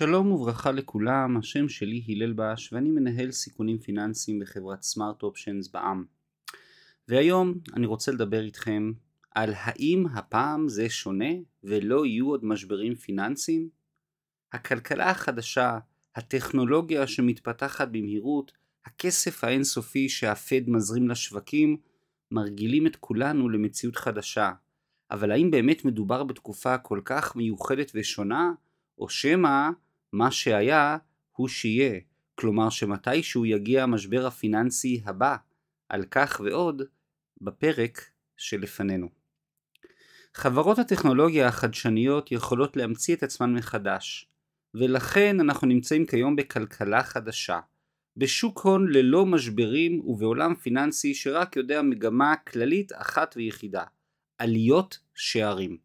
שלום וברכה לכולם, השם שלי הלל בש ואני מנהל סיכונים פיננסיים בחברת סמארט אופשנס בע"מ. והיום אני רוצה לדבר איתכם על האם הפעם זה שונה ולא יהיו עוד משברים פיננסיים? הכלכלה החדשה, הטכנולוגיה שמתפתחת במהירות, הכסף האינסופי שהפד מזרים לשווקים, מרגילים את כולנו למציאות חדשה. אבל האם באמת מדובר בתקופה כל כך מיוחדת ושונה? או שמא מה שהיה הוא שיהיה, כלומר שמתישהו יגיע המשבר הפיננסי הבא, על כך ועוד בפרק שלפנינו. חברות הטכנולוגיה החדשניות יכולות להמציא את עצמן מחדש, ולכן אנחנו נמצאים כיום בכלכלה חדשה, בשוק הון ללא משברים ובעולם פיננסי שרק יודע מגמה כללית אחת ויחידה, עליות שערים.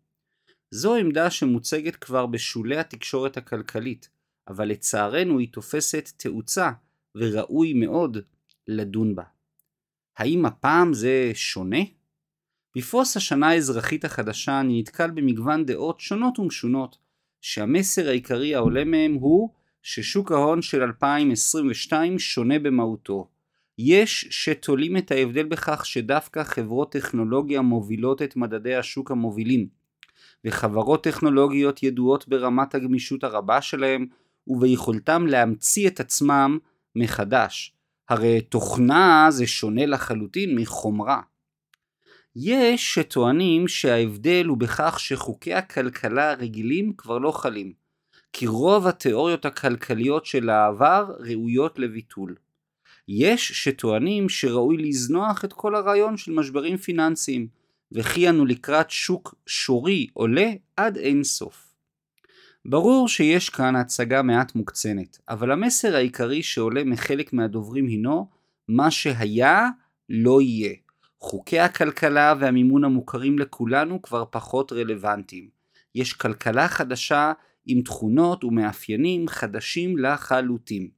זו עמדה שמוצגת כבר בשולי התקשורת הכלכלית, אבל לצערנו היא תופסת תאוצה וראוי מאוד לדון בה. האם הפעם זה שונה? בפרוס השנה האזרחית החדשה אני נתקל במגוון דעות שונות ומשונות, שהמסר העיקרי העולה מהם הוא ששוק ההון של 2022 שונה במהותו. יש שתולים את ההבדל בכך שדווקא חברות טכנולוגיה מובילות את מדדי השוק המובילים, וחברות טכנולוגיות ידועות ברמת הגמישות הרבה שלהם וביכולתם להמציא את עצמם מחדש. הרי תוכנה זה שונה לחלוטין מחומרה. יש שטוענים שההבדל הוא בכך שחוקי הכלכלה הרגילים כבר לא חלים, כי רוב התיאוריות הכלכליות של העבר ראויות לביטול. יש שטוענים שראוי לזנוח את כל הרעיון של משברים פיננסיים, וכי אנו לקראת שוק שורי עולה עד אין סוף. ברור שיש כאן הצגה מעט מוקצנת, אבל המסר העיקרי שעולה מחלק מהדוברים הינו מה שהיה לא יהיה. חוקי הכלכלה והמימון המוכרים לכולנו כבר פחות רלוונטיים. יש כלכלה חדשה עם תכונות ומאפיינים חדשים לחלוטין.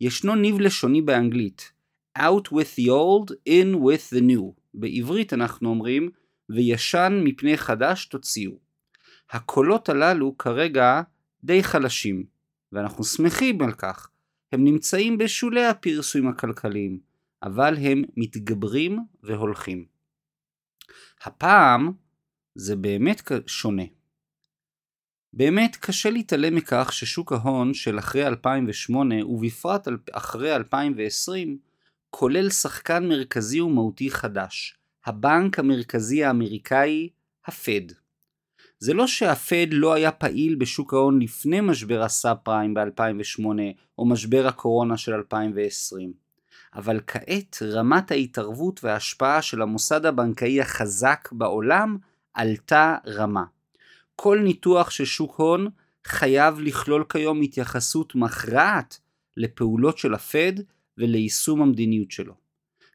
ישנו ניב לשוני באנגלית Out with the old, in with the new. בעברית אנחנו אומרים וישן מפני חדש תוציאו. הקולות הללו כרגע די חלשים, ואנחנו שמחים על כך. הם נמצאים בשולי הפרסומים הכלכליים, אבל הם מתגברים והולכים. הפעם זה באמת שונה. באמת קשה להתעלם מכך ששוק ההון של אחרי 2008 ובפרט אחרי 2020 כולל שחקן מרכזי ומהותי חדש, הבנק המרכזי האמריקאי, הפד. זה לא שהפד לא היה פעיל בשוק ההון לפני משבר הסאב פריים ב-2008 או משבר הקורונה של 2020, אבל כעת רמת ההתערבות וההשפעה של המוסד הבנקאי החזק בעולם עלתה רמה. כל ניתוח של שוק הון חייב לכלול כיום התייחסות מכרעת לפעולות של הפד וליישום המדיניות שלו.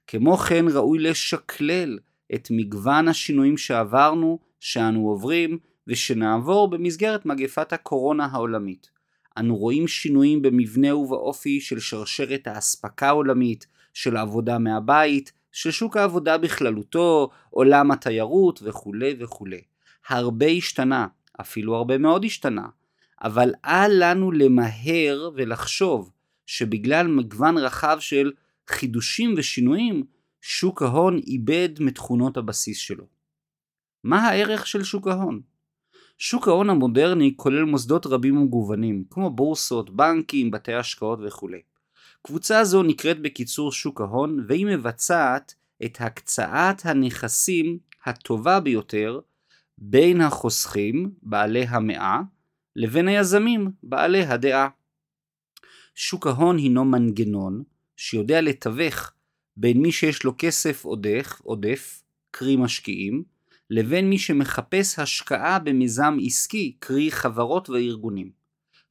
כמו כן ראוי לשקלל את מגוון השינויים שעברנו, שאנו עוברים ושנעבור במסגרת מגפת הקורונה העולמית. אנו רואים שינויים במבנה ובאופי של שרשרת האספקה העולמית, של העבודה מהבית, של שוק העבודה בכללותו, עולם התיירות וכולי וכולי. הרבה השתנה, אפילו הרבה מאוד השתנה, אבל אל לנו למהר ולחשוב שבגלל מגוון רחב של חידושים ושינויים, שוק ההון איבד מתכונות הבסיס שלו. מה הערך של שוק ההון? שוק ההון המודרני כולל מוסדות רבים ומגוונים, כמו בורסות, בנקים, בתי השקעות וכו'. קבוצה זו נקראת בקיצור שוק ההון, והיא מבצעת את הקצאת הנכסים הטובה ביותר בין החוסכים, בעלי המאה, לבין היזמים, בעלי הדעה. שוק ההון הינו מנגנון שיודע לתווך בין מי שיש לו כסף עודף, עודף, קרי משקיעים, לבין מי שמחפש השקעה במיזם עסקי, קרי חברות וארגונים.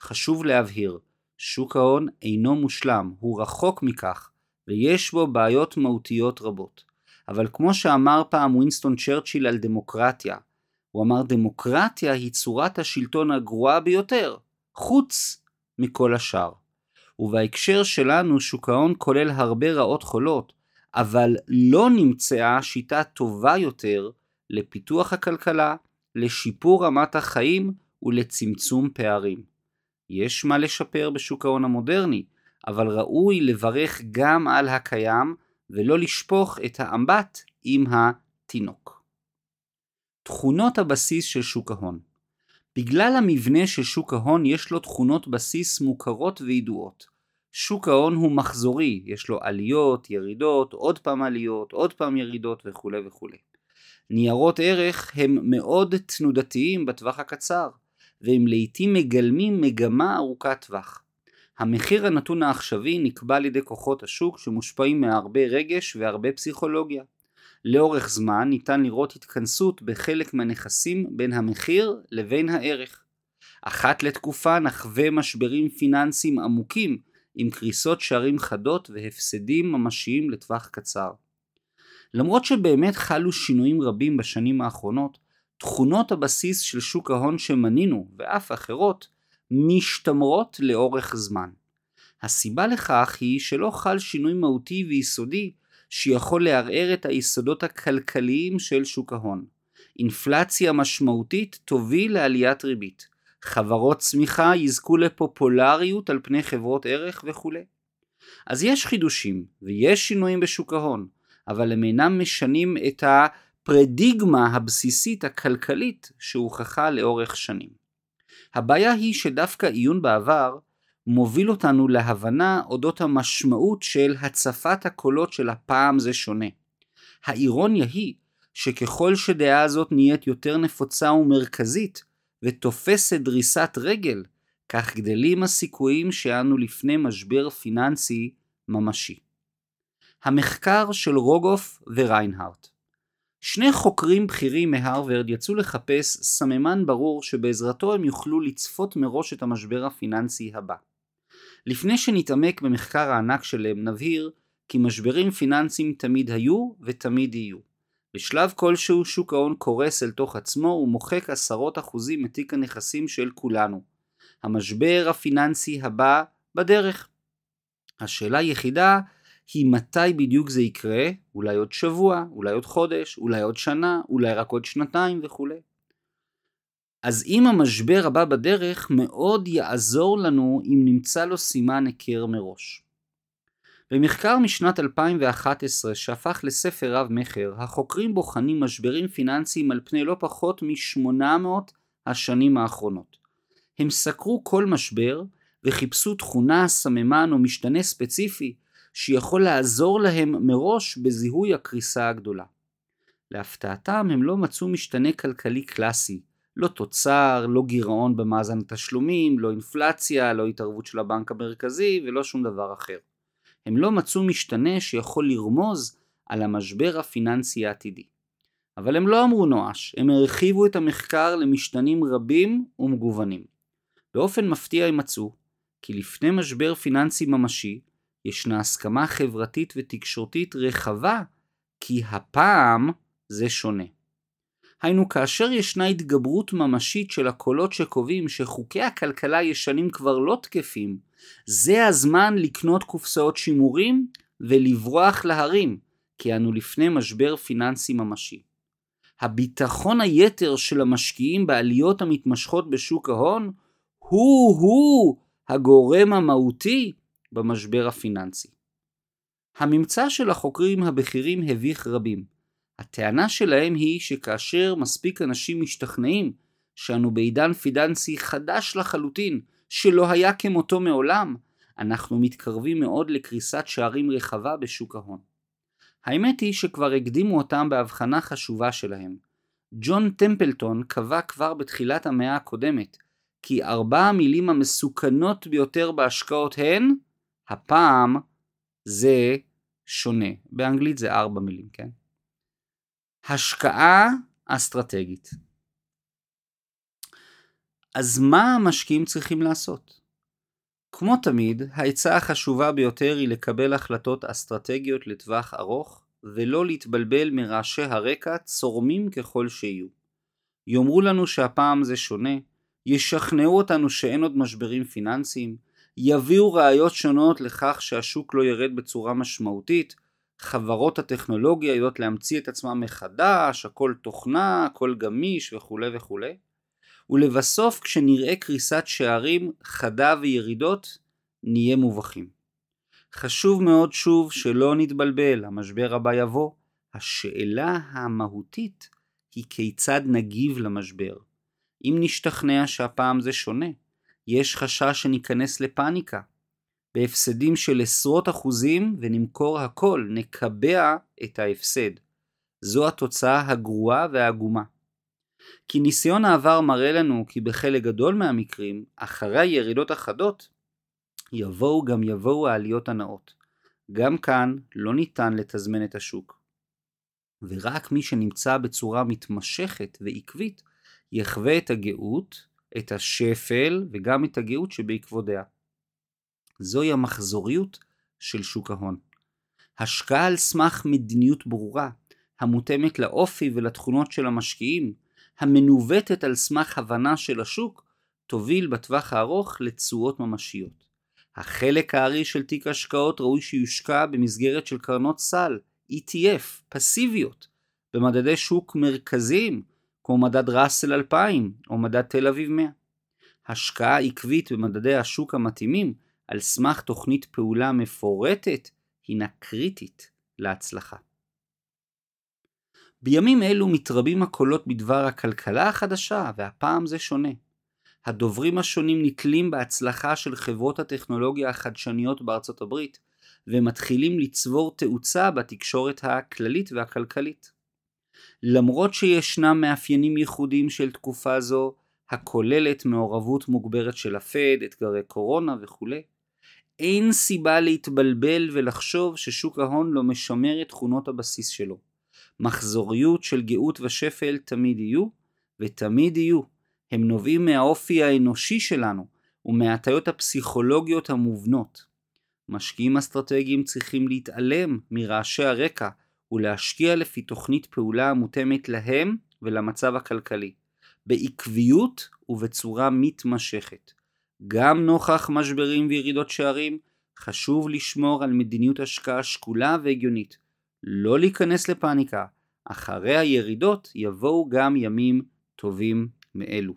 חשוב להבהיר, שוק ההון אינו מושלם, הוא רחוק מכך, ויש בו בעיות מהותיות רבות. אבל כמו שאמר פעם ווינסטון צ'רצ'יל על דמוקרטיה, הוא אמר דמוקרטיה היא צורת השלטון הגרועה ביותר, חוץ מכל השאר. ובהקשר שלנו שוק ההון כולל הרבה רעות חולות, אבל לא נמצאה שיטה טובה יותר לפיתוח הכלכלה, לשיפור רמת החיים ולצמצום פערים. יש מה לשפר בשוק ההון המודרני, אבל ראוי לברך גם על הקיים ולא לשפוך את האמבט עם התינוק. תכונות הבסיס של שוק ההון בגלל המבנה של שוק ההון יש לו תכונות בסיס מוכרות וידועות. שוק ההון הוא מחזורי, יש לו עליות, ירידות, עוד פעם עליות, עוד פעם ירידות וכולי וכולי. ניירות ערך הם מאוד תנודתיים בטווח הקצר, והם לעיתים מגלמים מגמה ארוכת טווח. המחיר הנתון העכשווי נקבע על ידי כוחות השוק שמושפעים מהרבה רגש והרבה פסיכולוגיה. לאורך זמן ניתן לראות התכנסות בחלק מהנכסים בין המחיר לבין הערך. אחת לתקופה נחווה משברים פיננסיים עמוקים עם קריסות שערים חדות והפסדים ממשיים לטווח קצר. למרות שבאמת חלו שינויים רבים בשנים האחרונות, תכונות הבסיס של שוק ההון שמנינו, ואף אחרות, משתמרות לאורך זמן. הסיבה לכך היא שלא חל שינוי מהותי ויסודי שיכול לערער את היסודות הכלכליים של שוק ההון. אינפלציה משמעותית תוביל לעליית ריבית. חברות צמיחה יזכו לפופולריות על פני חברות ערך וכו'. אז יש חידושים ויש שינויים בשוק ההון, אבל הם אינם משנים את הפרדיגמה הבסיסית הכלכלית שהוכחה לאורך שנים. הבעיה היא שדווקא עיון בעבר מוביל אותנו להבנה אודות המשמעות של הצפת הקולות של הפעם זה שונה. האירוניה היא שככל שדעה הזאת נהיית יותר נפוצה ומרכזית ותופסת דריסת רגל, כך גדלים הסיכויים שאנו לפני משבר פיננסי ממשי. המחקר של רוגוף וריינהארט שני חוקרים בכירים מהרווארד יצאו לחפש סממן ברור שבעזרתו הם יוכלו לצפות מראש את המשבר הפיננסי הבא. לפני שנתעמק במחקר הענק שלהם נבהיר כי משברים פיננסיים תמיד היו ותמיד יהיו. בשלב כלשהו שוק ההון קורס אל תוך עצמו ומוחק עשרות אחוזים מתיק הנכסים של כולנו. המשבר הפיננסי הבא בדרך. השאלה היחידה היא מתי בדיוק זה יקרה, אולי עוד שבוע, אולי עוד חודש, אולי עוד שנה, אולי רק עוד שנתיים וכולי. אז אם המשבר הבא בדרך, מאוד יעזור לנו אם נמצא לו סימן היכר מראש. במחקר משנת 2011 שהפך לספר רב מכר, החוקרים בוחנים משברים פיננסיים על פני לא פחות מ-800 השנים האחרונות. הם סקרו כל משבר וחיפשו תכונה, סממן או משתנה ספציפי שיכול לעזור להם מראש בזיהוי הקריסה הגדולה. להפתעתם הם לא מצאו משתנה כלכלי קלאסי, לא תוצר, לא גירעון במאזן התשלומים, לא אינפלציה, לא התערבות של הבנק המרכזי ולא שום דבר אחר. הם לא מצאו משתנה שיכול לרמוז על המשבר הפיננסי העתידי. אבל הם לא אמרו נואש, הם הרחיבו את המחקר למשתנים רבים ומגוונים. באופן מפתיע הם מצאו כי לפני משבר פיננסי ממשי ישנה הסכמה חברתית ותקשורתית רחבה כי הפעם זה שונה. היינו כאשר ישנה התגברות ממשית של הקולות שקובעים שחוקי הכלכלה הישנים כבר לא תקפים, זה הזמן לקנות קופסאות שימורים ולברוח להרים, כי אנו לפני משבר פיננסי ממשי. הביטחון היתר של המשקיעים בעליות המתמשכות בשוק ההון הוא-הוא הגורם המהותי במשבר הפיננסי. הממצא של החוקרים הבכירים הביך רבים. הטענה שלהם היא שכאשר מספיק אנשים משתכנעים שאנו בעידן פיננסי חדש לחלוטין, שלא היה כמותו מעולם, אנחנו מתקרבים מאוד לקריסת שערים רחבה בשוק ההון. האמת היא שכבר הקדימו אותם בהבחנה חשובה שלהם. ג'ון טמפלטון קבע כבר בתחילת המאה הקודמת כי ארבע המילים המסוכנות ביותר בהשקעות הן הפעם זה שונה. באנגלית זה ארבע מילים, כן? השקעה אסטרטגית. אז מה המשקיעים צריכים לעשות? כמו תמיד, העצה החשובה ביותר היא לקבל החלטות אסטרטגיות לטווח ארוך, ולא להתבלבל מרעשי הרקע צורמים ככל שיהיו. יאמרו לנו שהפעם זה שונה, ישכנעו אותנו שאין עוד משברים פיננסיים, יביאו ראיות שונות לכך שהשוק לא ירד בצורה משמעותית, חברות הטכנולוגיה יודעות להמציא את עצמם מחדש, הכל תוכנה, הכל גמיש וכולי וכולי. ולבסוף כשנראה קריסת שערים חדה וירידות, נהיה מובכים. חשוב מאוד שוב שלא נתבלבל, המשבר הבא יבוא. השאלה המהותית היא כיצד נגיב למשבר. אם נשתכנע שהפעם זה שונה, יש חשש שניכנס לפאניקה. בהפסדים של עשרות אחוזים ונמכור הכל, נקבע את ההפסד. זו התוצאה הגרועה והעגומה. כי ניסיון העבר מראה לנו כי בחלק גדול מהמקרים, אחרי הירידות החדות, יבואו גם יבואו העליות הנאות. גם כאן לא ניתן לתזמן את השוק. ורק מי שנמצא בצורה מתמשכת ועקבית יחווה את הגאות, את השפל וגם את הגאות שבעקבותיה. זוהי המחזוריות של שוק ההון. השקעה על סמך מדיניות ברורה, המותאמת לאופי ולתכונות של המשקיעים, המנווטת על סמך הבנה של השוק, תוביל בטווח הארוך לתשואות ממשיות. החלק הארי של תיק השקעות ראוי שיושקע במסגרת של קרנות סל, ETF, פסיביות, במדדי שוק מרכזיים, כמו מדד ראסל 2000 או מדד תל אביב 100. השקעה עקבית במדדי השוק המתאימים על סמך תוכנית פעולה מפורטת הינה קריטית להצלחה. בימים אלו מתרבים הקולות בדבר הכלכלה החדשה, והפעם זה שונה. הדוברים השונים נתלים בהצלחה של חברות הטכנולוגיה החדשניות בארצות הברית, ומתחילים לצבור תאוצה בתקשורת הכללית והכלכלית. למרות שישנם מאפיינים ייחודיים של תקופה זו, הכוללת מעורבות מוגברת של הפד, אתגרי קורונה וכו', אין סיבה להתבלבל ולחשוב ששוק ההון לא משמר את תכונות הבסיס שלו. מחזוריות של גאות ושפל תמיד יהיו, ותמיד יהיו. הם נובעים מהאופי האנושי שלנו ומההטיות הפסיכולוגיות המובנות. משקיעים אסטרטגיים צריכים להתעלם מרעשי הרקע ולהשקיע לפי תוכנית פעולה המותאמת להם ולמצב הכלכלי, בעקביות ובצורה מתמשכת. גם נוכח משברים וירידות שערים, חשוב לשמור על מדיניות השקעה שקולה והגיונית. לא להיכנס לפאניקה, אחרי הירידות יבואו גם ימים טובים מאלו.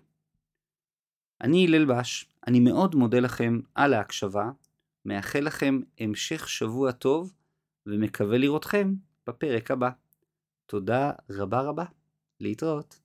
אני הלל בש, אני מאוד מודה לכם על ההקשבה, מאחל לכם המשך שבוע טוב ומקווה לראותכם בפרק הבא. תודה רבה רבה, להתראות.